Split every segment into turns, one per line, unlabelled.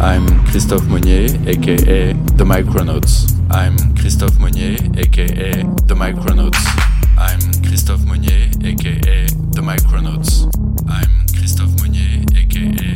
I'm Christophe Monnier, aka The Micronauts. I'm Christophe Monnier, aka The Micronauts. I'm Christophe Monnier, aka The Micronauts. I'm Christophe Monnier, aka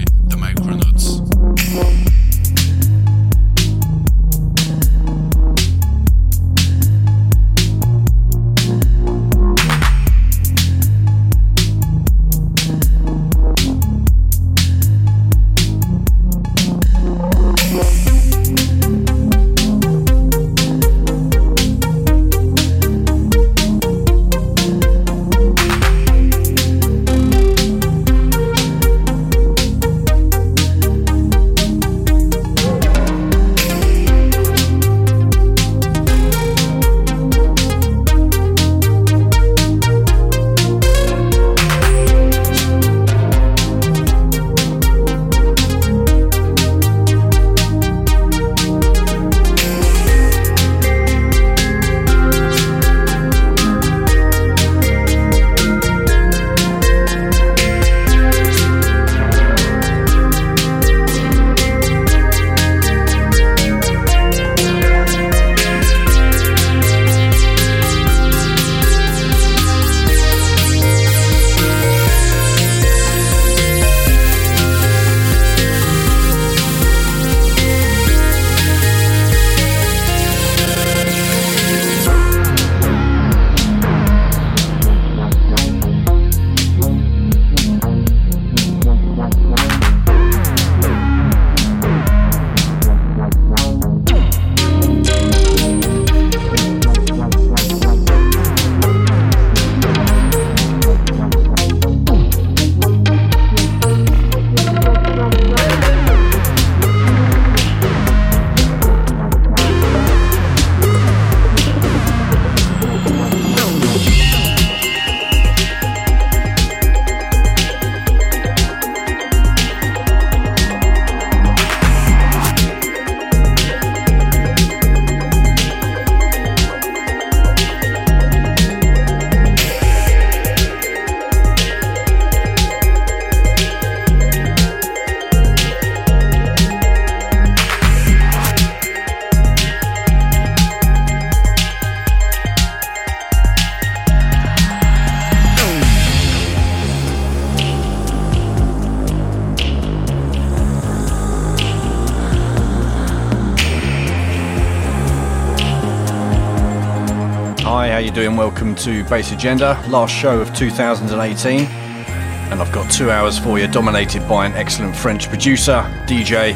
to Bass Agenda, last show of 2018. And I've got two hours for you, dominated by an excellent French producer, DJ,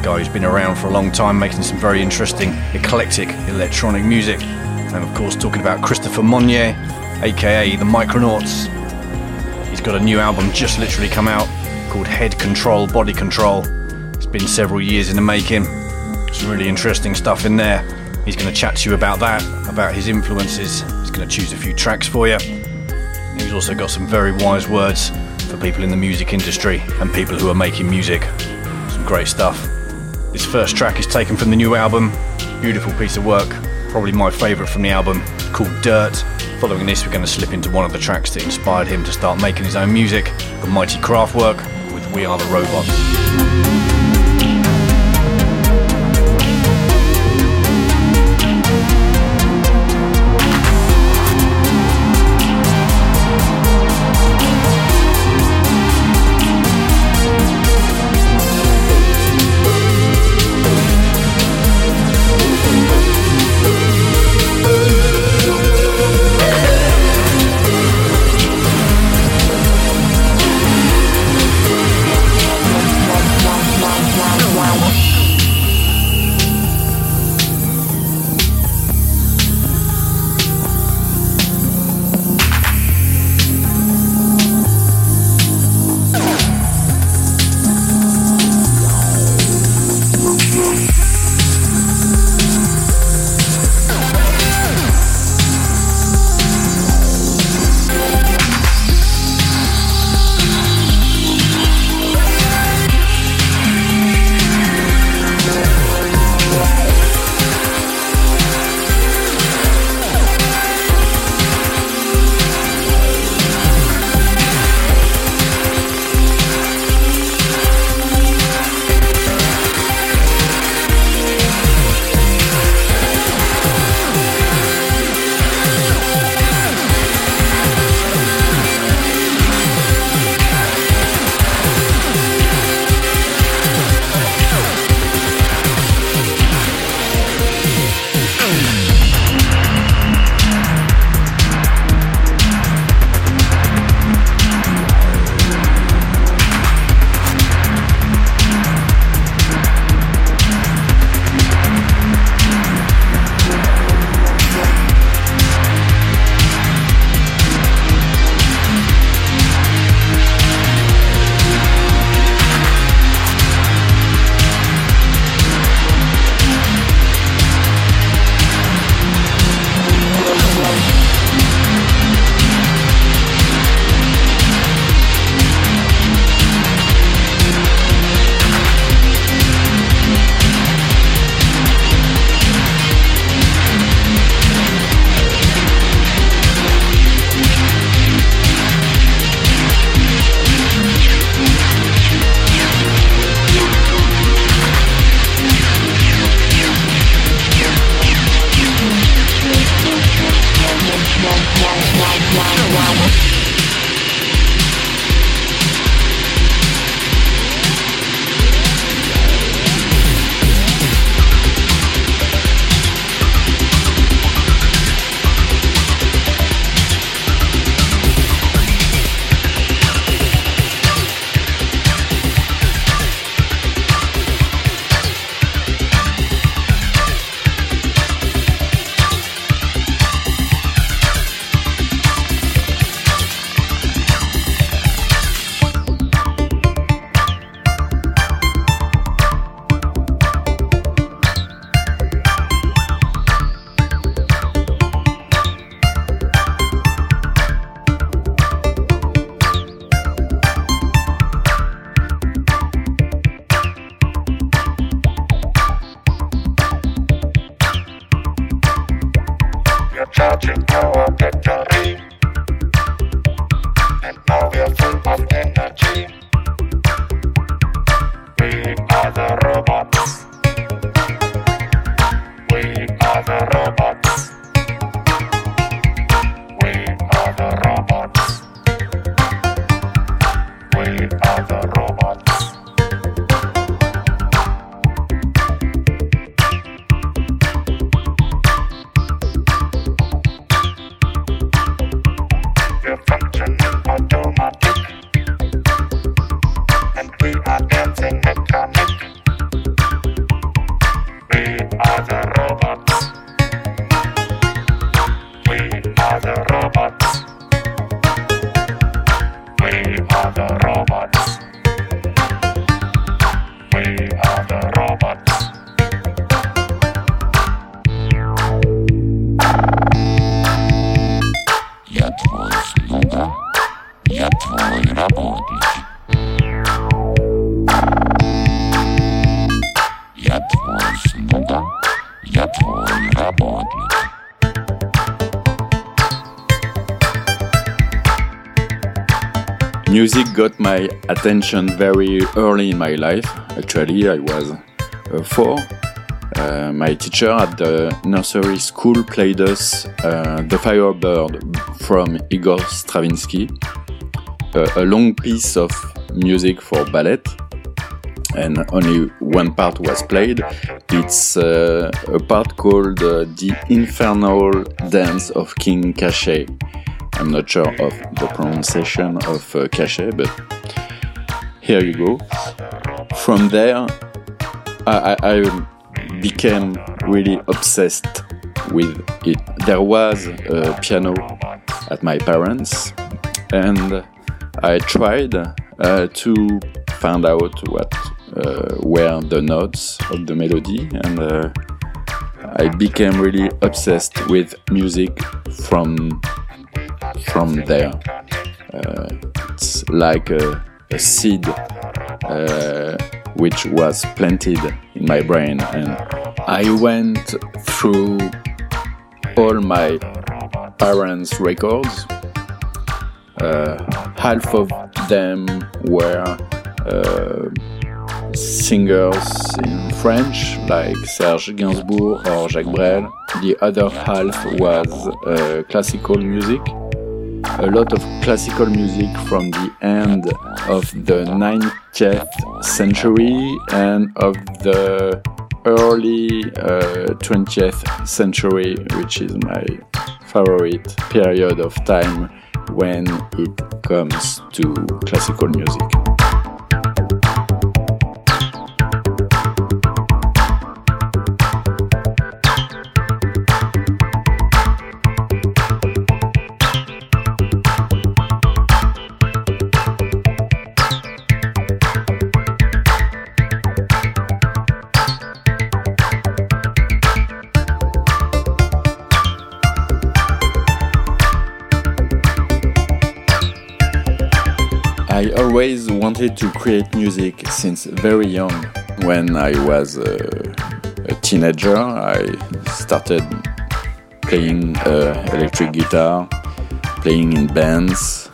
guy who's been around for a long time, making some very interesting, eclectic electronic music. And of course, talking about Christopher Monier, aka the Micronauts. He's got a new album just literally come out called Head Control, Body Control. It's been several years in the making. Some really interesting stuff in there. He's going to chat to you about that, about his influences. Going to choose a few tracks for you. He's also got some very wise words for people in the music industry and people who are making music. Some great stuff. This first track is taken from the new album. Beautiful piece of work. Probably my favourite from the album, called Dirt. Following this, we're going to slip into one of the tracks that inspired him to start making his own music, the Mighty Kraftwerk with We Are the Robots.
Music got my attention very early in my life. Actually, I was uh, four. Uh, my teacher at the nursery school played us uh, The Firebird from Igor Stravinsky, a long piece of music for ballet, and only one part was played. It's uh, a part called uh, The Infernal Dance of King Kashchei I'm not sure of the pronunciation of uh, Kashchei, but here you go. From there, I, I became really obsessed with it. There was a piano at my parents, and I tried uh, to find out what uh, were the notes of the melody, and uh, I became really obsessed with music from from there. Uh, it's like a, a seed uh, which was planted in my brain, and I went through all my parents' records. Uh, half of them were uh, singers in French, like Serge Gainsbourg or Jacques Brel. The other half was uh, classical music a lot of classical music from the end of the 19th century and of the early uh, 20th century, which is my favorite period of time when it comes to classical music. Always wanted to create music since very young. When I was a, teenager, I started playing uh, electric guitar, playing in bands,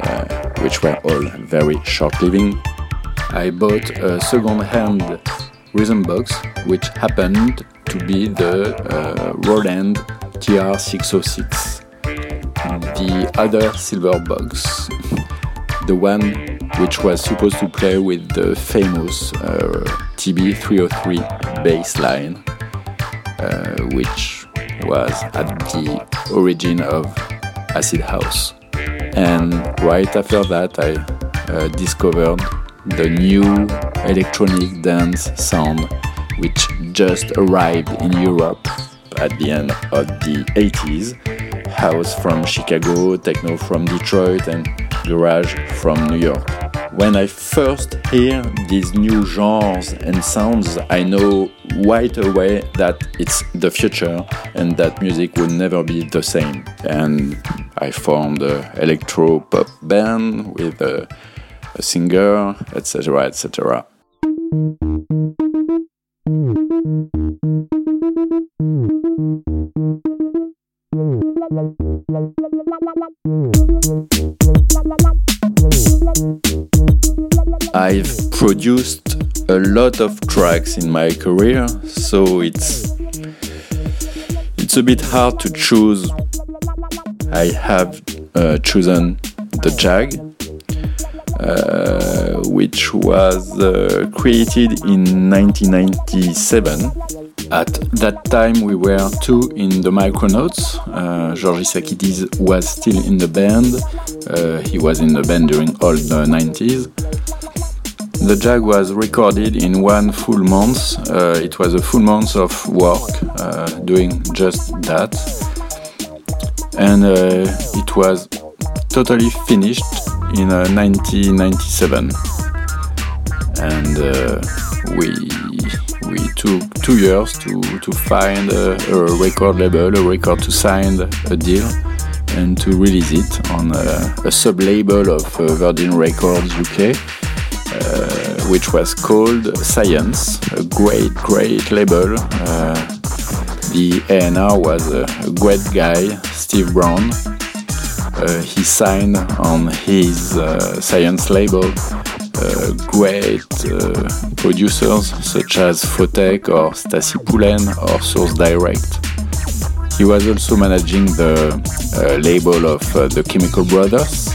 uh, which were all very short living. I bought a second hand rhythm box, which happened to be the uh, Roland TR606, the other silver box the one which was supposed to play with the famous uh, TB303 bass line, uh, which was at the origin of acid house. And right after that, I uh, discovered the new electronic dance sound, which just arrived in Europe at the end of the 80s. House from Chicago, techno from Detroit, and Garage from New York. When I first hear these new genres and sounds, I know right away that it's the future and that music will never be the same. And I formed an electro pop band with a, a singer, etc., etc. I've produced a lot of tracks in my career, so it's it's a bit hard to choose. I have uh, chosen the Jag, uh, which was uh, created in 1997. At that time, we were two in the Micronauts. Uh, George Issakidis was still in the band. Uh, he was in the band during all the 90s. The Jag was recorded in one full month. Uh, it was a full month of work uh, doing just that. And uh, it was totally finished in 1997. Uh, and uh, we we took two years to, to find a, a, record label, a record to sign a deal, and to release it on a, a sub label of uh, Virgin Records UK. Uh, which was called Science, a great, great label. Uh, the A&R was a, great guy, Steve Brown. Uh, he signed on his Science label great producers such as Photek or Stacey Pullen or Source Direct. He was also managing the uh, label of uh, the Chemical Brothers.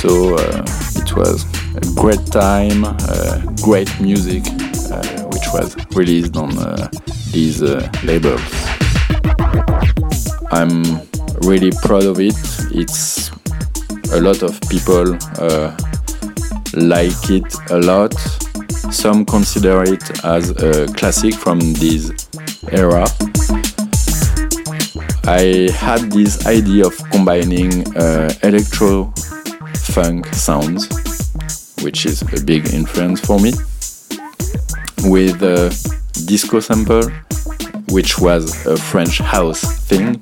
So uh, it was a great time, uh, great music, uh, which was released on uh, these labels. I'm really proud of it. It's a lot of people like it a lot. Some consider it as a classic from this era. I had this idea of combining uh, electro funk sounds which is a big influence for me, with a disco sample, which was a French house thing.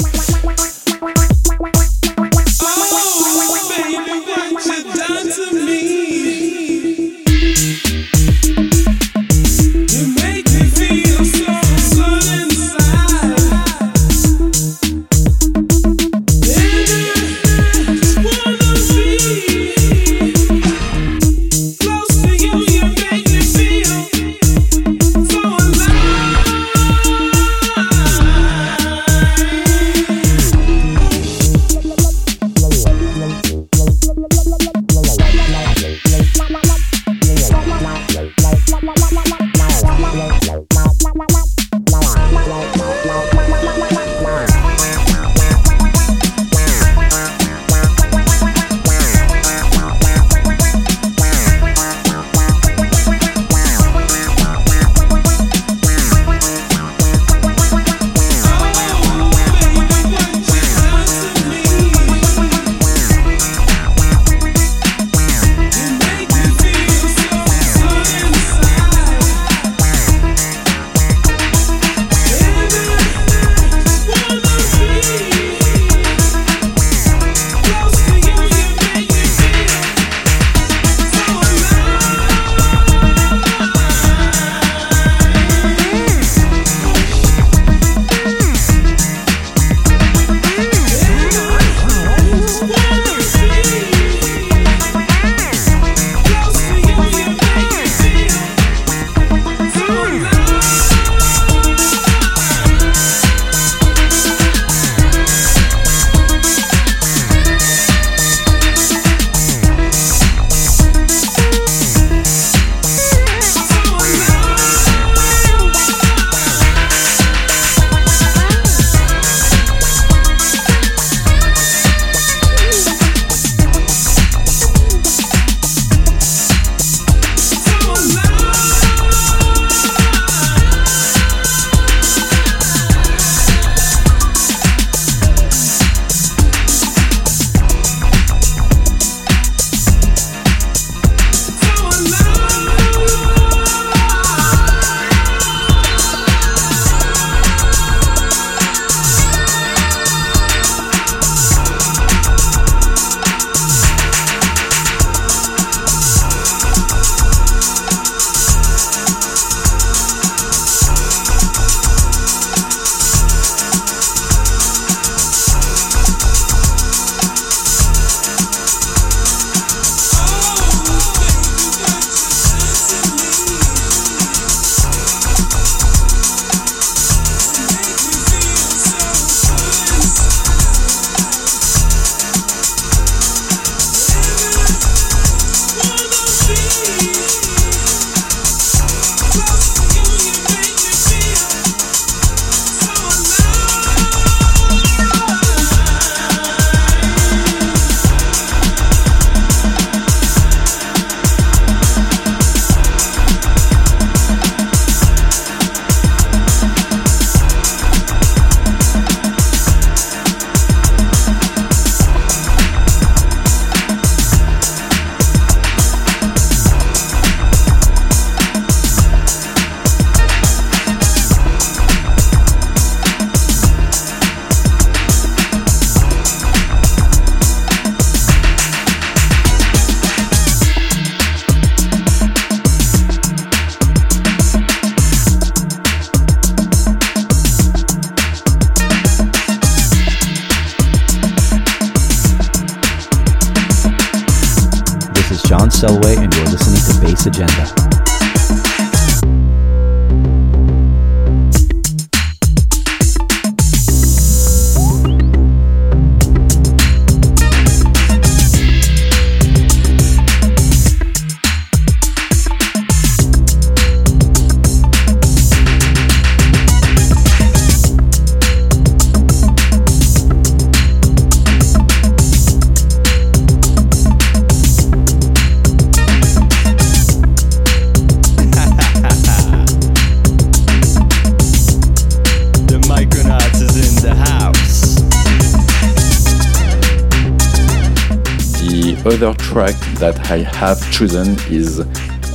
Track that I have chosen is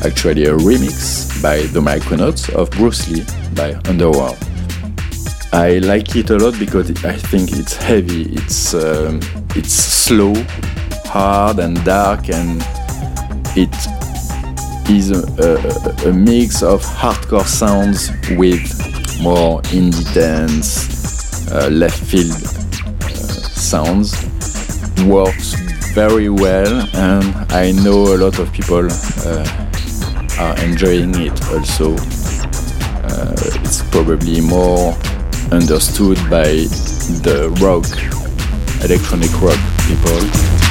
actually a remix by the Micronauts of Bruce Lee by Underworld. I like it a lot because I think it's heavy, it's um, it's slow, hard and dark, and it is a, a, a mix of hardcore sounds with more indie dance, uh, left field uh, sounds. Works very well, and I know a lot of people uh, are enjoying it also. Uh, it's probably more understood by the rock, electronic rock people.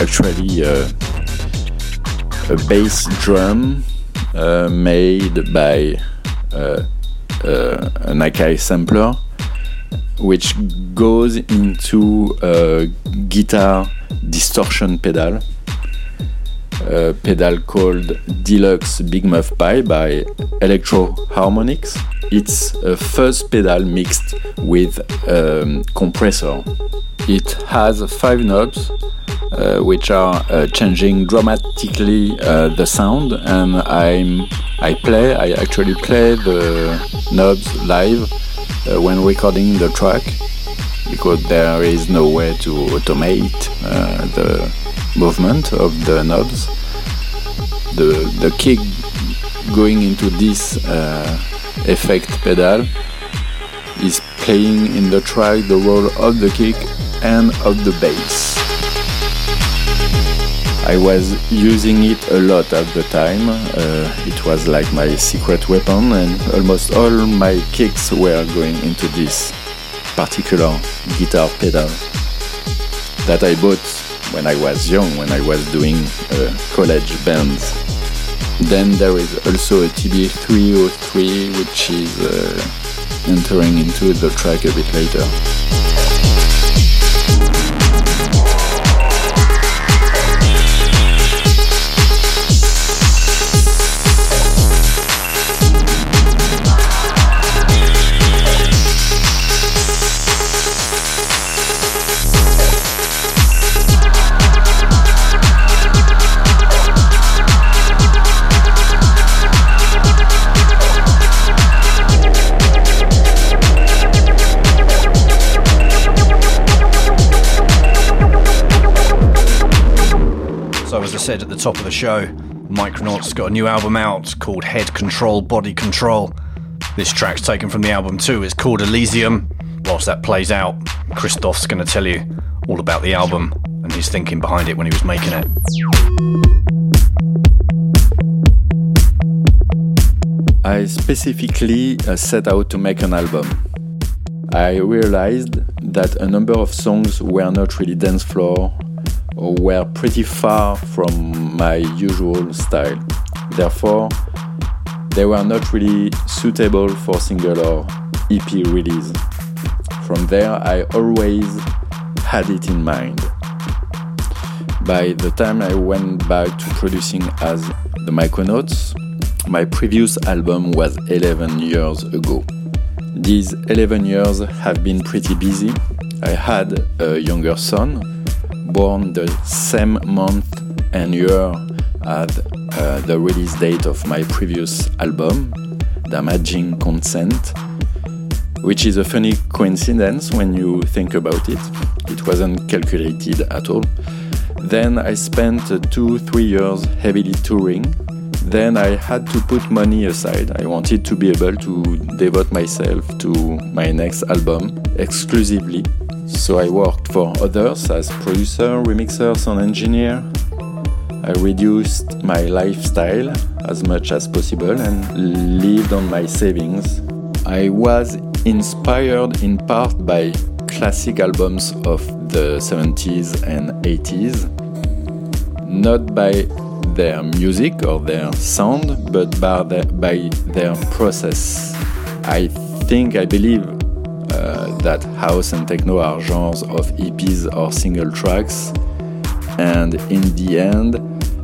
Actually uh, a bass drum uh, made by uh,
uh, an Akai sampler, which goes into a guitar distortion pedal, a pedal called Deluxe Big Muff Pi by Electro Harmonix. It's a fuzz pedal mixed with a um, compressor. It has five knobs uh, which are uh, changing dramatically uh, the sound. And I'm I play I actually play the knobs live uh, when recording the track because there is no way to automate uh, the movement of the knobs. The the kick going into this effect pedal is playing in the track the role of the kick and of the bass I was using it a lot at the time. Uh, it was like my secret weapon, and almost all my kicks were going into this particular guitar pedal that I bought when I was young, when I was doing uh, college bands. Then there is also a TB303, which is uh, entering into the track a bit later.
Said at the top of the show, Micronauts got a new album out called Head Control Body Control. This track's taken from the album too. It's called Elysium. Whilst that plays out, Christophe's going to tell you all about the album and his thinking behind it when he was making it.
I specifically uh, set out to make an album. I realized that a number of songs were not really dance floor were pretty far from my usual style. Therefore, they were not really suitable for single or EP release. From there, I always had it in mind. By the time I went back to producing as the Micronauts, my previous album was 11 years ago. These 11 years have been pretty busy. I had a younger son born the same month and year as uh, the release date of my previous album, Damaging Consent, which is a funny coincidence when you think about it. It wasn't calculated at all. Then I spent two, three years heavily touring. Then I had to put money aside. I wanted to be able to devote myself to my next album exclusively so I worked for others as producer, remixer, sound engineer. I reduced my lifestyle as much as possible and lived on my savings. I was inspired in part by classic albums of the 70s and 80s, not by their music or their sound, but by their, by their process. I think, I believe that house and techno are genres of EPs or single tracks, and in the end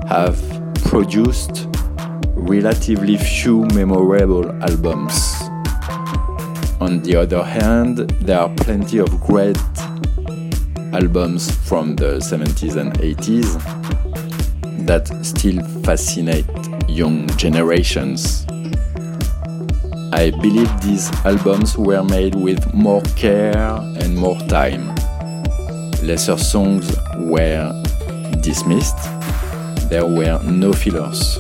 have produced relatively few memorable albums. On the other hand, there are plenty of great albums from the 70s and 80s that still fascinate young generations. I believe these albums were made with more care and more time. Lesser songs were dismissed, there were no fillers.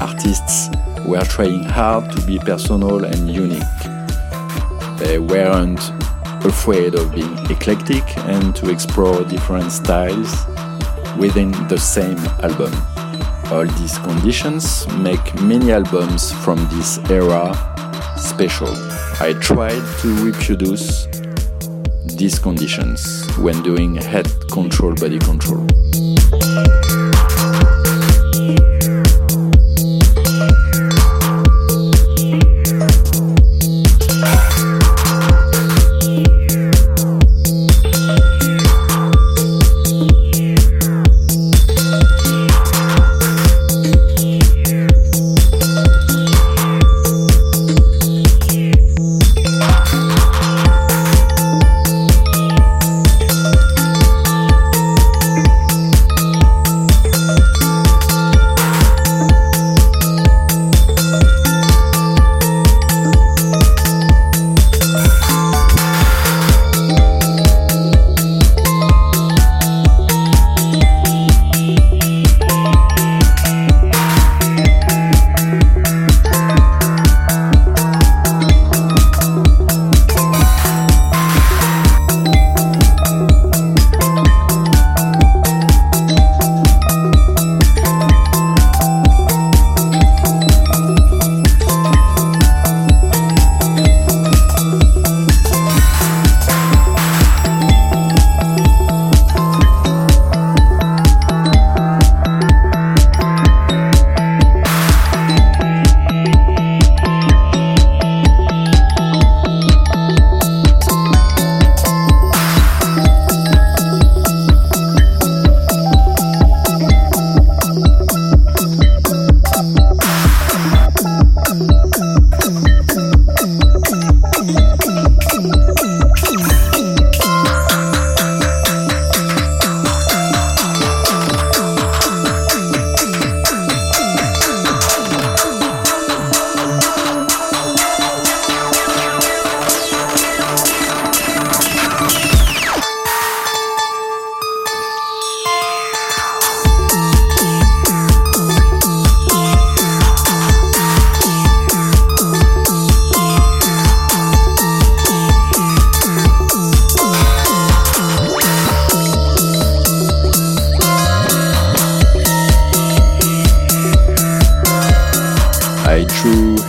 Artists were trying hard to be personal and unique. They weren't afraid of being eclectic and to explore different styles within the same album. All these conditions make many albums from this era special. I tried to reproduce these conditions when doing head control body control.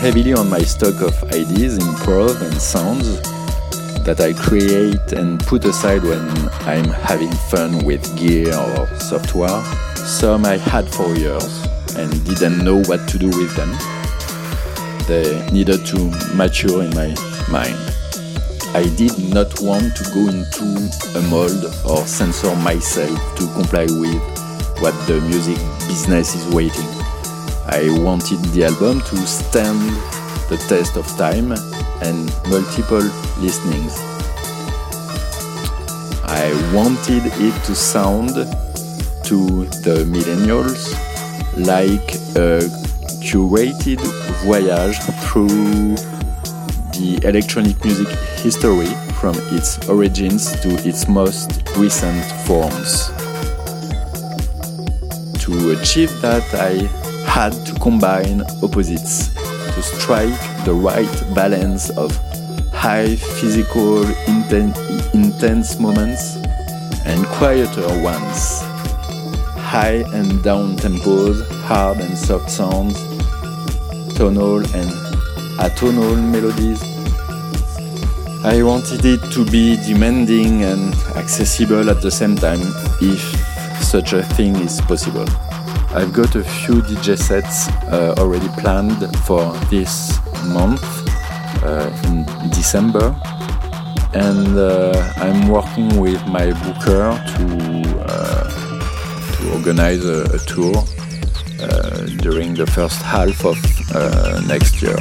Heavily on my stock of ideas, improv, and sounds that I create and put aside when I'm having fun with gear or software. Some I had for years and didn't know what to do with them. They needed to mature in my mind. I did not want to go into a mold or censor myself to comply with what the music business is waiting. I wanted the album to stand the test of time and multiple listenings. I wanted it to sound to the millennials like a curated voyage through the electronic music history from its origins to its most recent forms. To achieve that, I had to combine opposites to strike the right balance of high physical inten intense moments and quieter ones. High and down tempos, hard and soft sounds, tonal and atonal melodies. I wanted it to be demanding and accessible at the same time, if such a thing is possible. I've got a few DJ sets uh, already planned for this month uh, in December, and uh, I'm working with my booker to uh, to organize a, a tour uh, during the first half of uh, next year.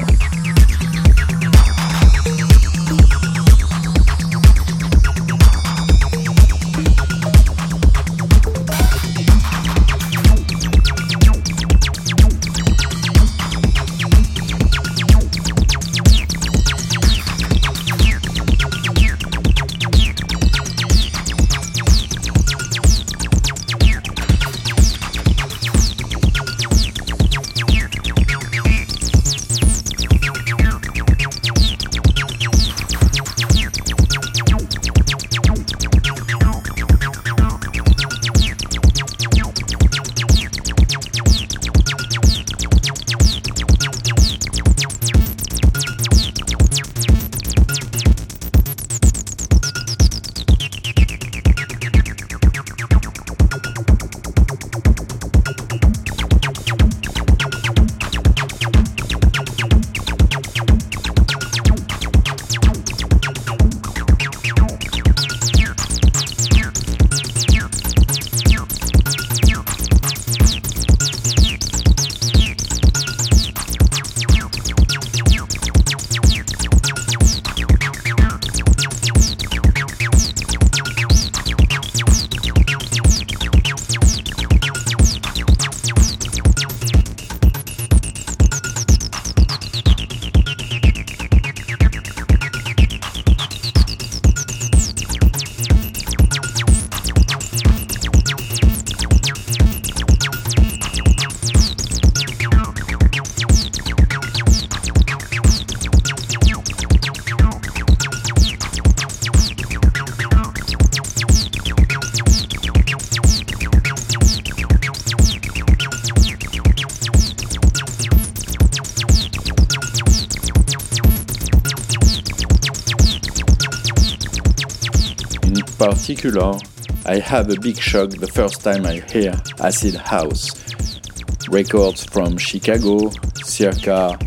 Particular, I have a big shock the first time I hear acid house. Records from Chicago, circa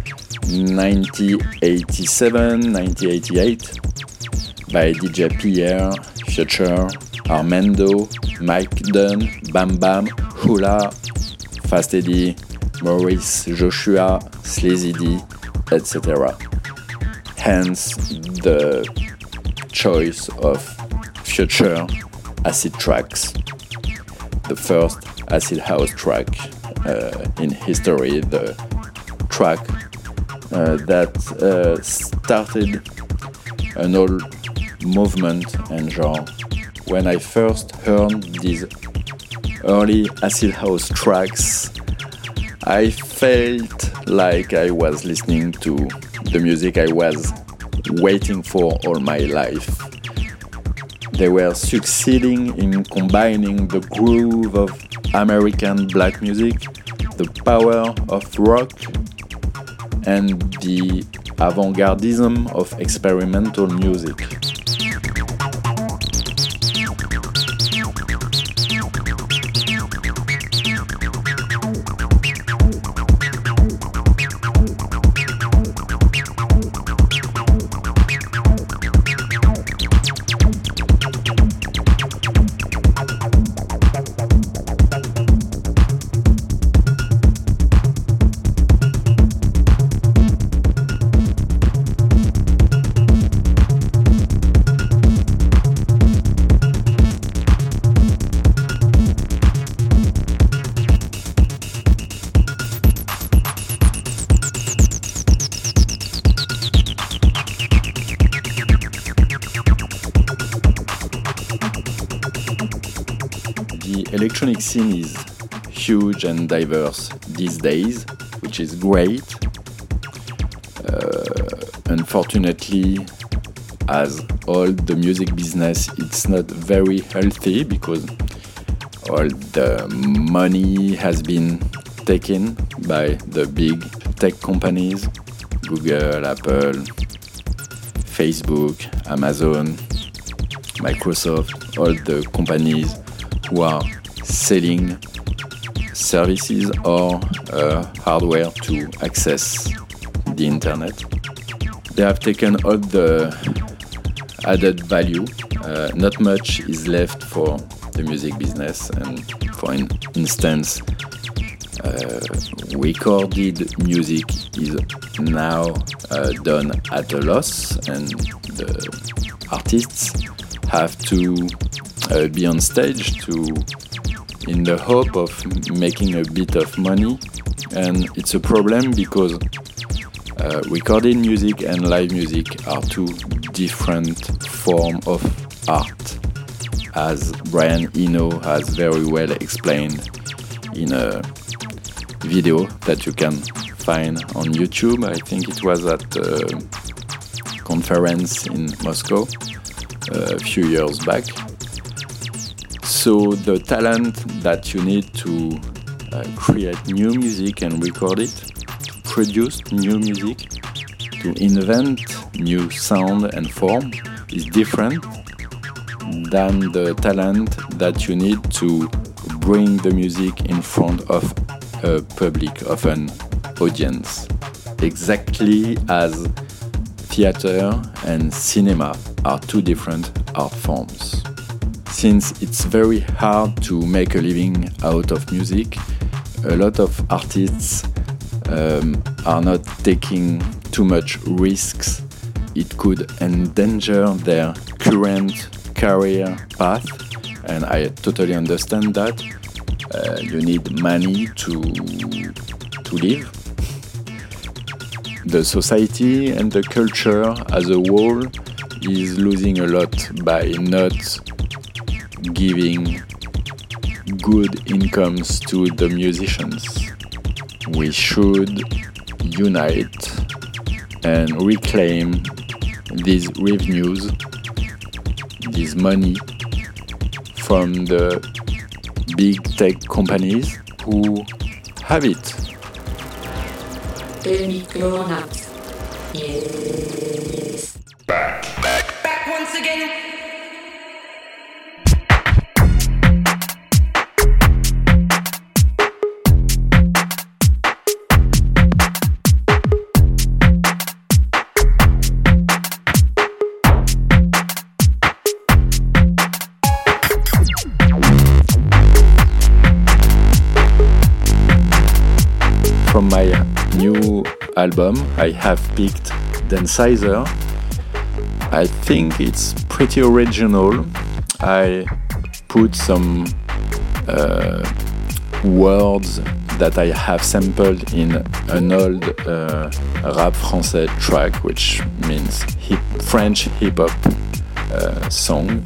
1987 1988, by DJ Pierre, Phuture, Armando, Mike Dunn, Bam Bam, Hula, Fast Eddie, Maurice Joshua, Sleazy D, etc. Hence the choice of Phuture acid tracks. The first acid house track uh, in history, the track uh, that uh, started an old movement and genre. When I first heard these early acid house tracks, I felt like I was listening to the music I was waiting for all my life. They were succeeding in combining the groove of American black music, the power of rock, and the avant gardism of experimental music. And diverse these days, which is great. Uh, unfortunately, as all the music business, it's not very healthy because all the money has been taken by the big tech companies Google, Apple, Facebook, Amazon, Microsoft, all the companies who are selling services or uh, hardware to access the internet. They have taken all the added value. Uh, not much is left for the music business, and for in instance, uh, recorded music is now uh, done at a loss, and the artists have to uh, be on stage to in the hope of making a bit of money and it's a problem because uh, music and live music are two different forms of art as Brian Eno has very well explained in a video that you can find on YouTube. I think it was at a conference in Moscow uh, a few years back. So the talent that you need to uh, create new music and record it, to produce new music, to invent new sound and form is different than the talent that you need to bring the music in front of a public, of an audience. Exactly as theater and cinema are two different art forms since it's very hard to make a living out of music, a lot of artists um, are not taking too much risks. It could endanger their current career path, and I totally understand that. Uh, you need money to to live. The society and the culture as a whole is losing a lot by not giving good incomes to the musicians. We should unite and reclaim these revenues, this money from the big tech companies who have it.
Yes. Back. Back. Back once again.
Album, I have picked Dancizer. I think it's pretty original. I put some uh, words that I have sampled in an old uh, rap français track, which means hip, French hip hop uh, song.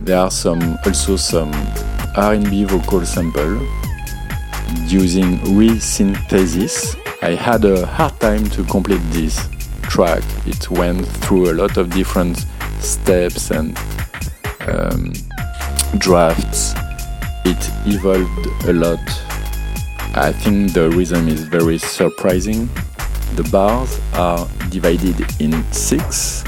There are some also some R&B vocal sample using resynthesis I had a hard time to complete this track. It went through a lot of different steps and um, drafts. It evolved a lot. I think the rhythm is very surprising. the bars are divided in six.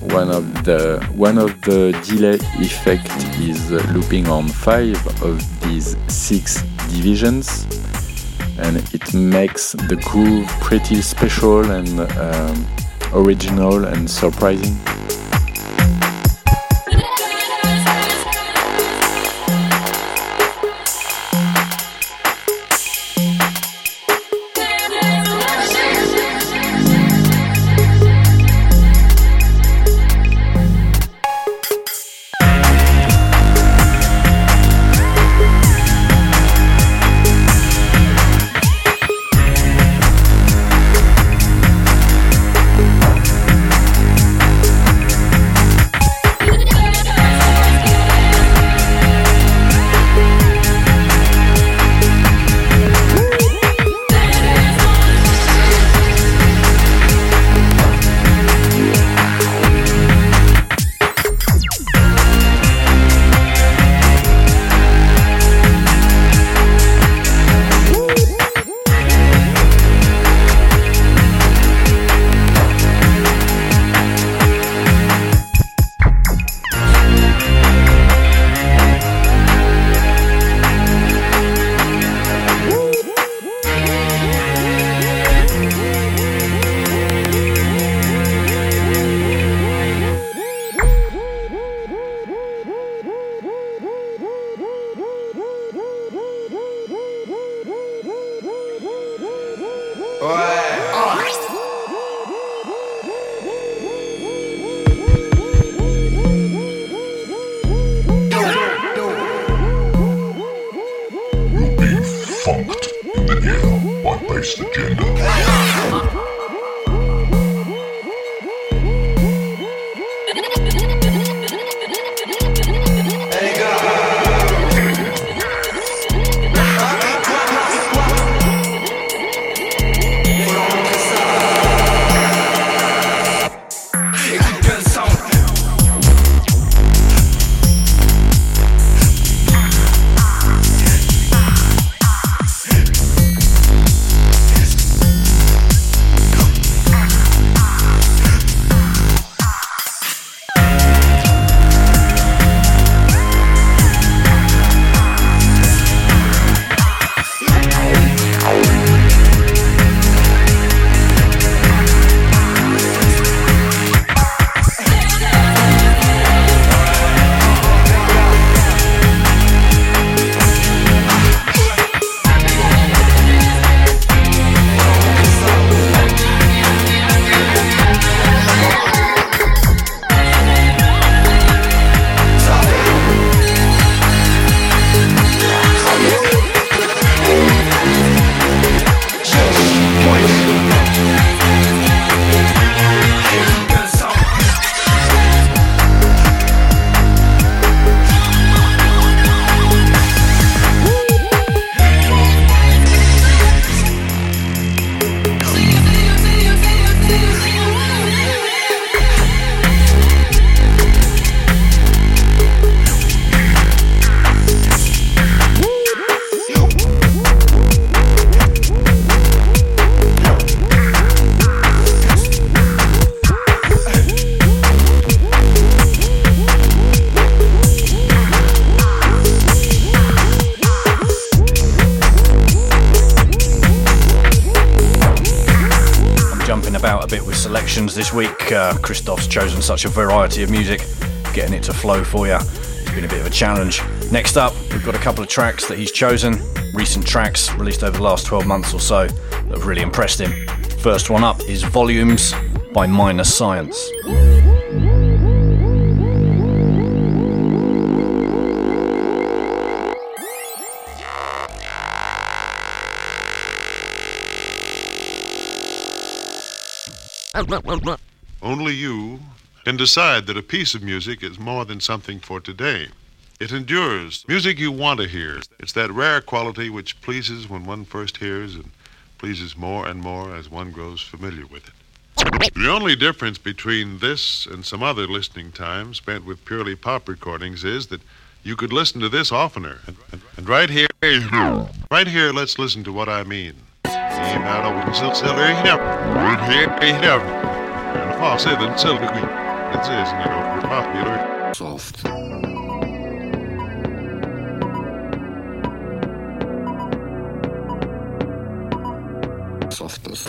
One of the one of the delay effect is looping on five of these six divisions, and it makes the groove pretty special and um, original and surprising.
Such a variety of music, getting it to flow for you. It's been a bit of a challenge. Next up, we've got a couple of tracks that he's chosen, recent tracks released over the last 12 months or so that have really impressed him. First one up is Volumes by Minor Science.
Only you can decide that a piece of music is more than something for today. It endures. Music you want to hear. It's that rare quality which pleases when one first hears and pleases more and more as one grows familiar with it. The only difference between this and some other listening time spent with purely pop recordings is that you could listen to this oftener. And, and, and right here, right here, let's listen to what I mean. silver here. Here, here. And the pass seven know, your.
Soft. Softness.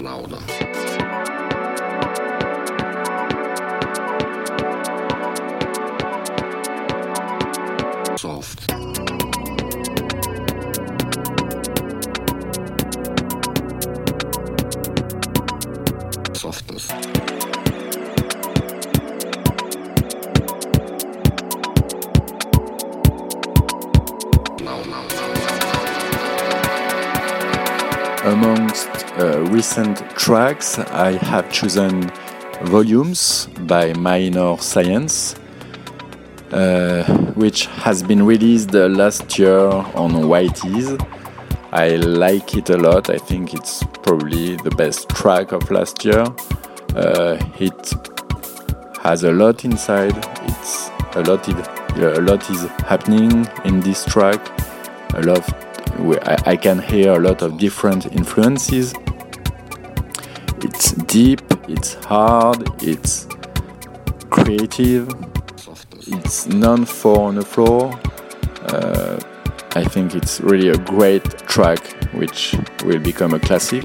Louder. Soft.
Recent tracks, I have chosen Volumes by Minor Science, uh, which has been released last year on Whities. I like it a lot. I think it's probably the best track of last year. Uh, it has a lot inside. It's a lot. A lot is happening in this track. A lot. I can hear a lot of different influences. It's deep. It's hard. It's creative. It's non four on the floor. Uh, I think it's really a great track, which will become a classic.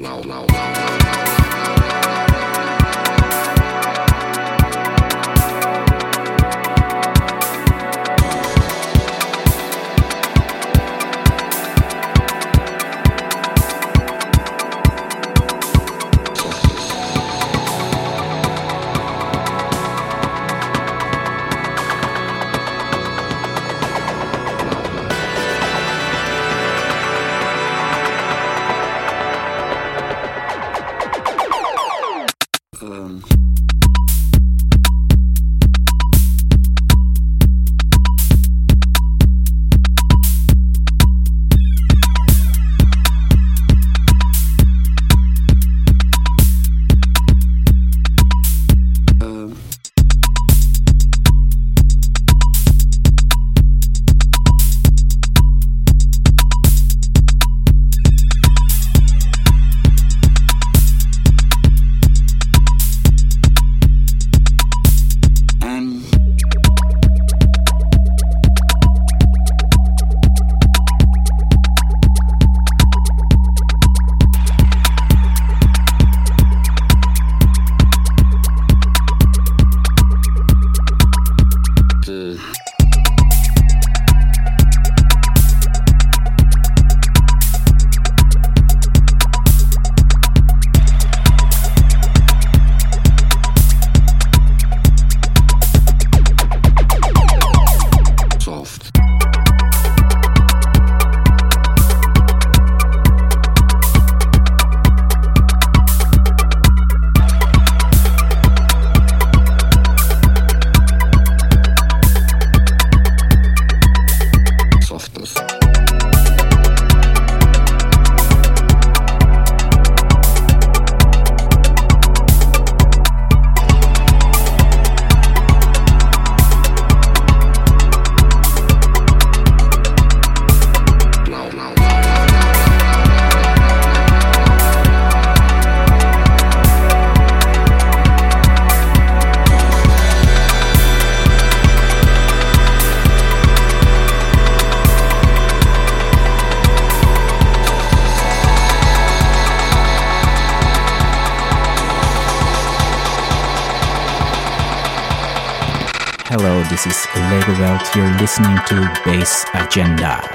Is You're listening to Bass Agenda.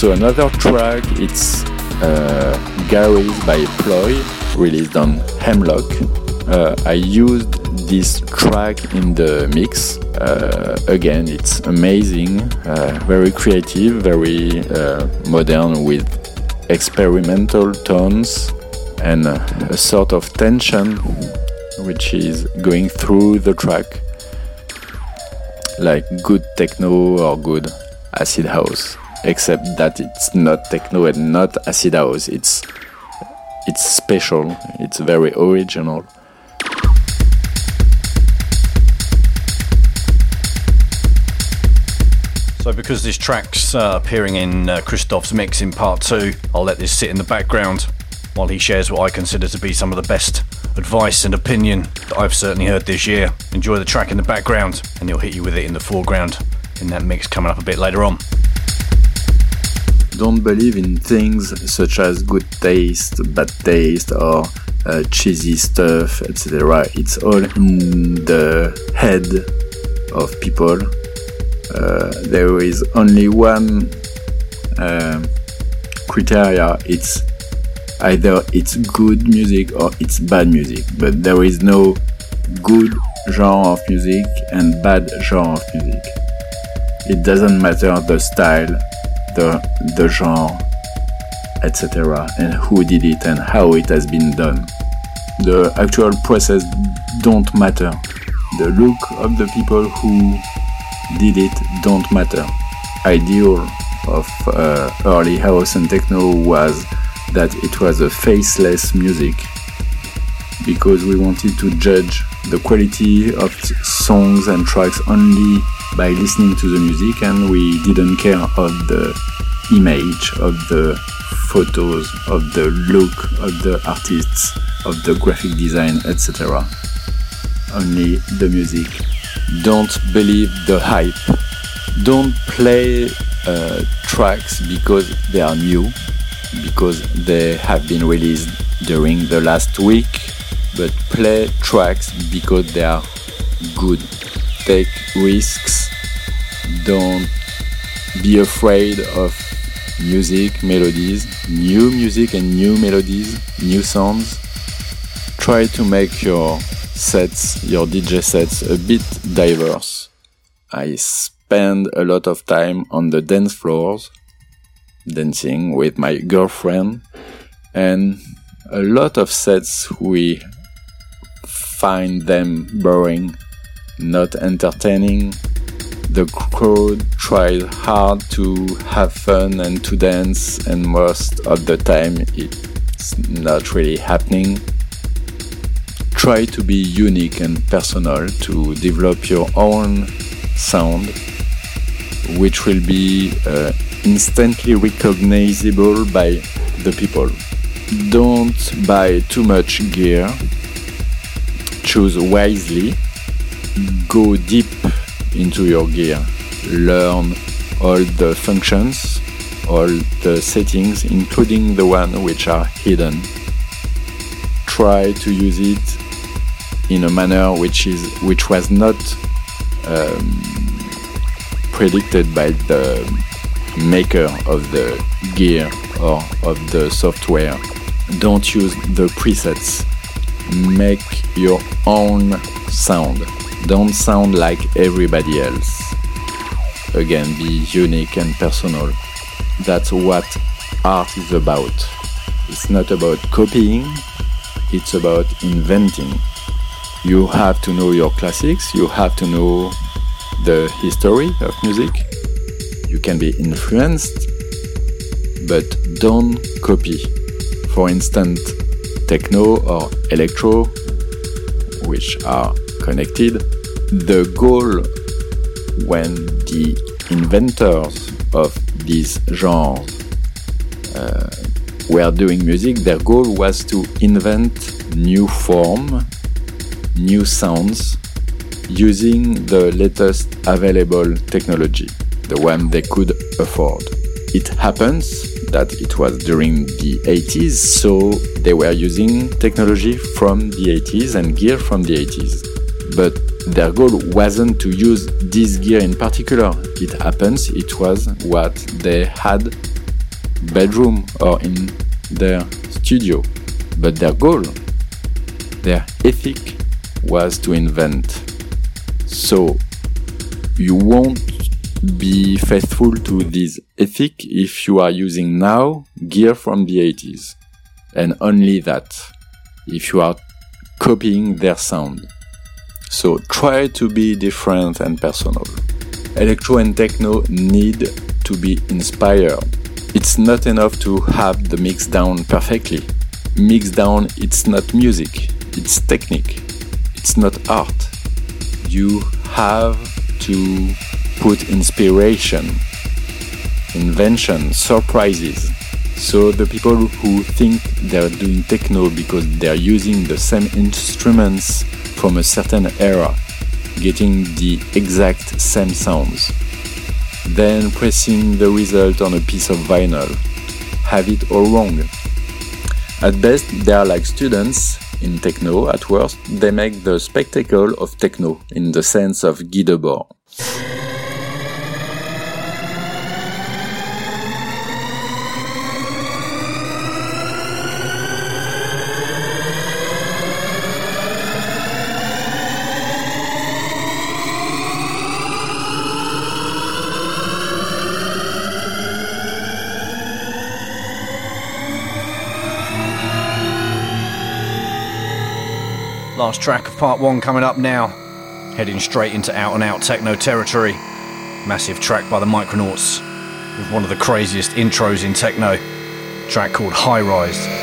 Also another track, it's uh, Garys by Ploy, released on Hemlock. Uh, I used this track in the mix. Uh, again, it's amazing, uh, very creative, very uh, modern with experimental tones and a sort of tension which is going through the track like good techno or good acid house except that it's not techno and not acid house it's it's special it's very original
So, because this track's uh, appearing in uh, Christophe's mix in part two, I'll let this sit in the background while he shares what I consider to be some of the best advice and opinion that I've certainly heard this year. Enjoy the track in the background, and he'll hit you with it in the foreground in that mix coming up a bit later on.
Don't believe in things such as good taste, bad taste, or uh, cheesy stuff, etc. It's all in the head of people. Uh, there is only one uh, criteria. It's either it's good music or it's bad music. But there is no good genre of music and bad genre of music. It doesn't matter the style the the genre etc and who did it and how it has been done the actual process don't matter the look of the people who did it don't matter. Ideal of uh, early house and techno was that it was a faceless music because we wanted to judge the quality of songs and tracks only by listening to the music and we didn't care of the image of the photos of the look of the artists of the graphic design etc only the music don't believe the hype. Don't play uh, tracks because they are new, because they have been released during the last week, but play tracks because they are good. Take risks. Don't be afraid of music, melodies, new music and new melodies, new sounds. Try to make your sets, your DJ sets, a bit diverse. I spend a lot of time on the dance floors, dancing with my girlfriend, and a lot of sets we find them boring, not entertaining. The crowd tried hard to have fun and to dance, and most of the time it's not really happening. Try to be unique and personal to develop your own sound which will be uh, instantly recognizable by the people. Don't buy too much gear. Choose wisely go deep into your gear learn all the functions all the settings including the one which are hidden try to use it in a manner which is which was not um, predicted by the maker of the gear or of the software. Don't use the presets. Make your own sound. Don't sound like everybody else. Again, be unique and personal. That's what art is about. It's not about copying, it's about inventing you have to know your classics, you have to know the history of music. You can be influenced, but don't copy. For instance, techno or electro, which are connected. The goal when the inventors of this genre uh, were doing music, their goal was to invent new form new sounds using the latest available technology, the one they could afford. It happens that it was during the 80s, so they were using technology from the 80s and gear from the 80s. But their goal wasn't to use this gear in particular. It happens, it was what they had bedroom or in their studio, but their goal, their ethic was to invent. So you won't be faithful to this ethic if you are using now gear from the 80s. And only that if you are copying their sound. So try to be different and personal. Electro and techno need to be inspired. It's not enough to have the mix down perfectly. Mix down, it's not music, it's technique, it's not art. You have to put inspiration, invention, surprises. So the people who think they're doing techno because they're using the same instruments from a certain era, getting the exact same sounds, then pressing the result on a piece of vinyl, have it all wrong. At best, they are like students in techno, at worst, they make the spectacle of techno in the sense of Guy Debord.
Last track of part one coming up now. Heading straight into out and out techno territory. Massive track by the Micronauts with one of the craziest intros in techno. Track called High Rise.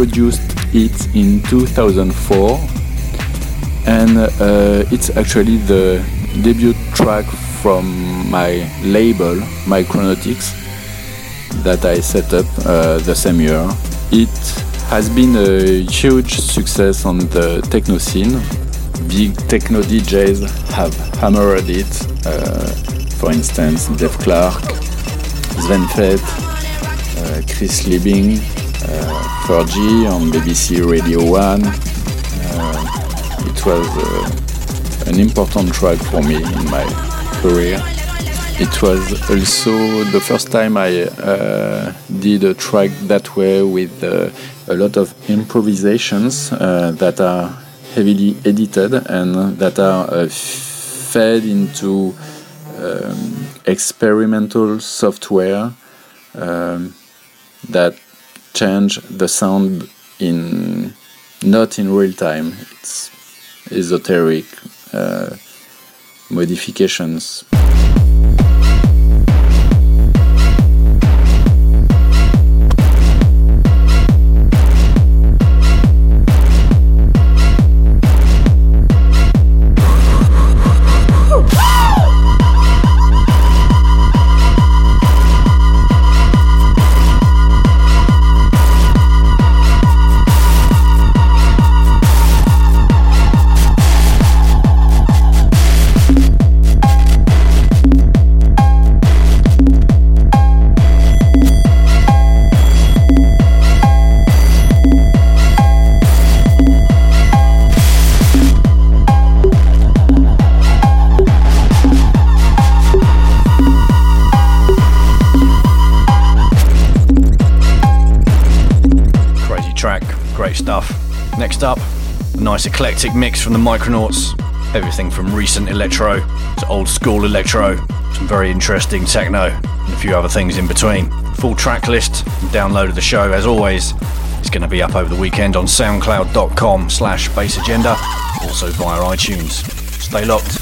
Produced it in 2004 and uh, it's actually the debut track from my label, Micronautics, that I set up uh, the same year. It has been a huge success on the techno scene. Big techno DJs have hammered it. Uh, for instance, Dave Clarke, Sven Väth, uh, Chris Liebing, uh, Fergie on BBC Radio 1. Uh, it was uh, an important track for me in my career. It was also the first time I uh, did a track that way with uh, a lot of improvisations uh, that are heavily edited and that are uh, fed into um, experimental software um, that change the sound in not in real time. It's esoteric uh, modifications.
Nice eclectic mix from the Micronauts. Everything from recent electro to old school electro, some very interesting techno, and a few other things in between. Full track list and download of the show, as always, is going to be up over the weekend on soundcloud.com slash bassagenda, also via iTunes. Stay locked.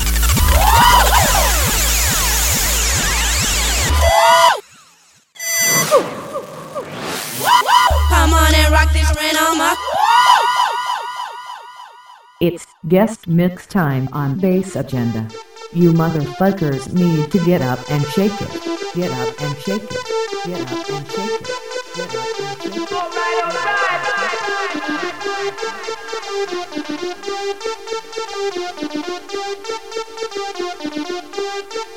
Guest mix time on Bass Agenda. You motherfuckers need to get up and shake it. Get up and shake it. Get up and shake it. Get up and shake it.
You, you,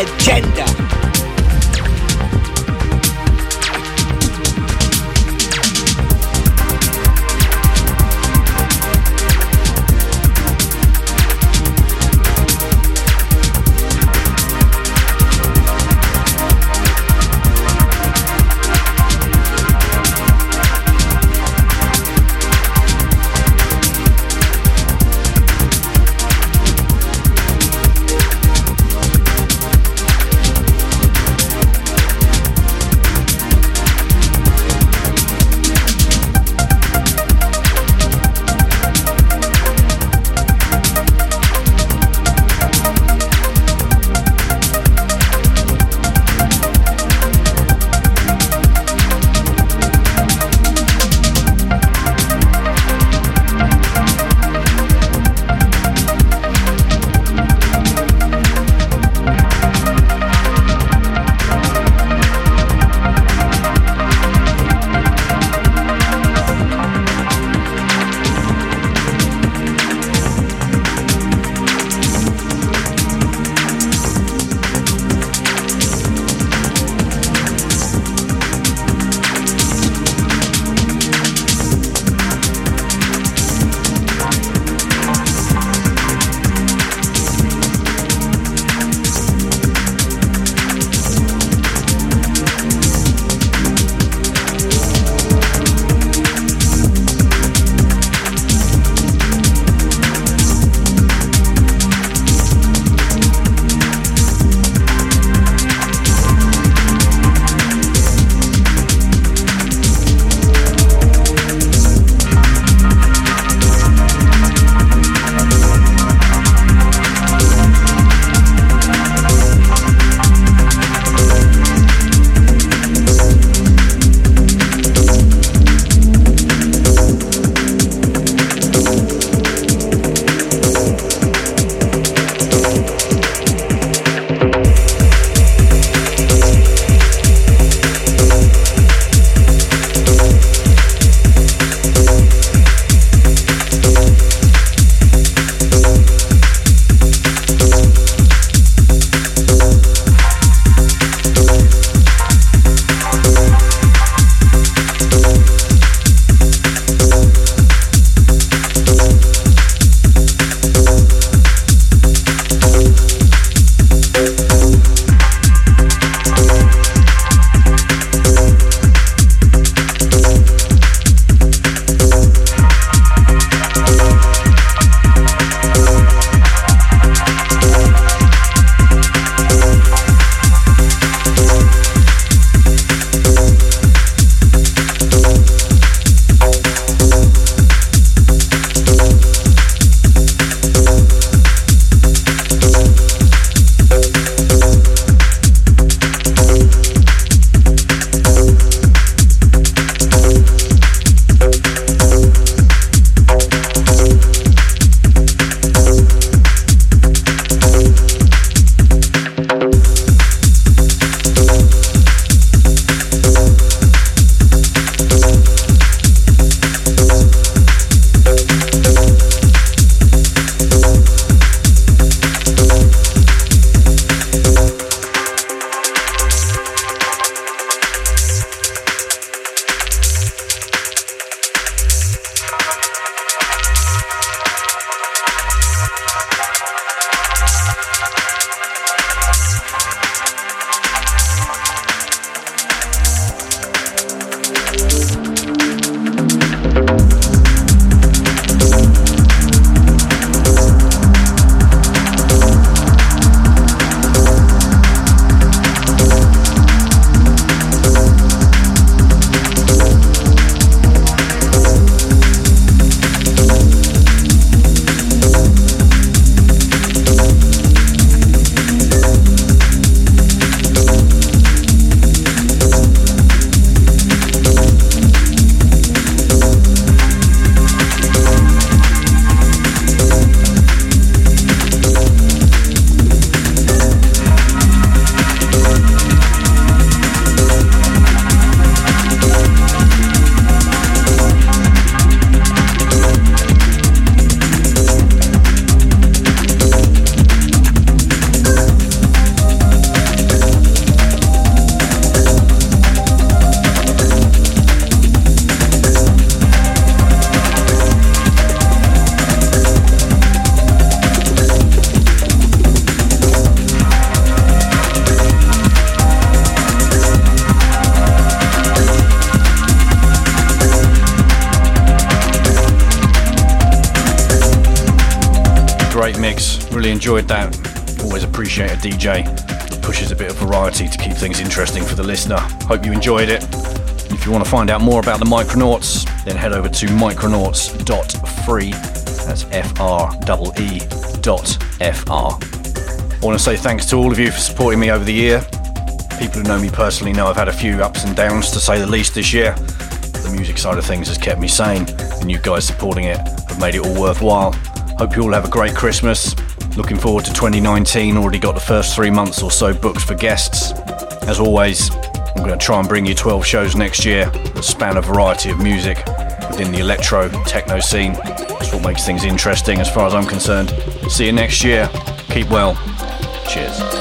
Bass Agenda.
DJ pushes a bit of variety to keep things interesting for the listener. Hope you enjoyed it. If you want to find out more about the Micronauts, then head over to micronauts.free. That's F R E E dot F R. I want to say thanks to all of you for supporting me over the year. People who know me personally know I've had a few ups and downs to say the least this year. The music side of things has kept me sane, and you guys supporting it have made it all worthwhile. Hope you all have a great Christmas. Looking forward to 2019. Already got the first three months or so booked for guests. As always, I'm going to try and bring you 12 shows next year that span a variety of music within the electro techno scene. That's what makes things interesting as far as I'm concerned. See you next year. Keep well. Cheers.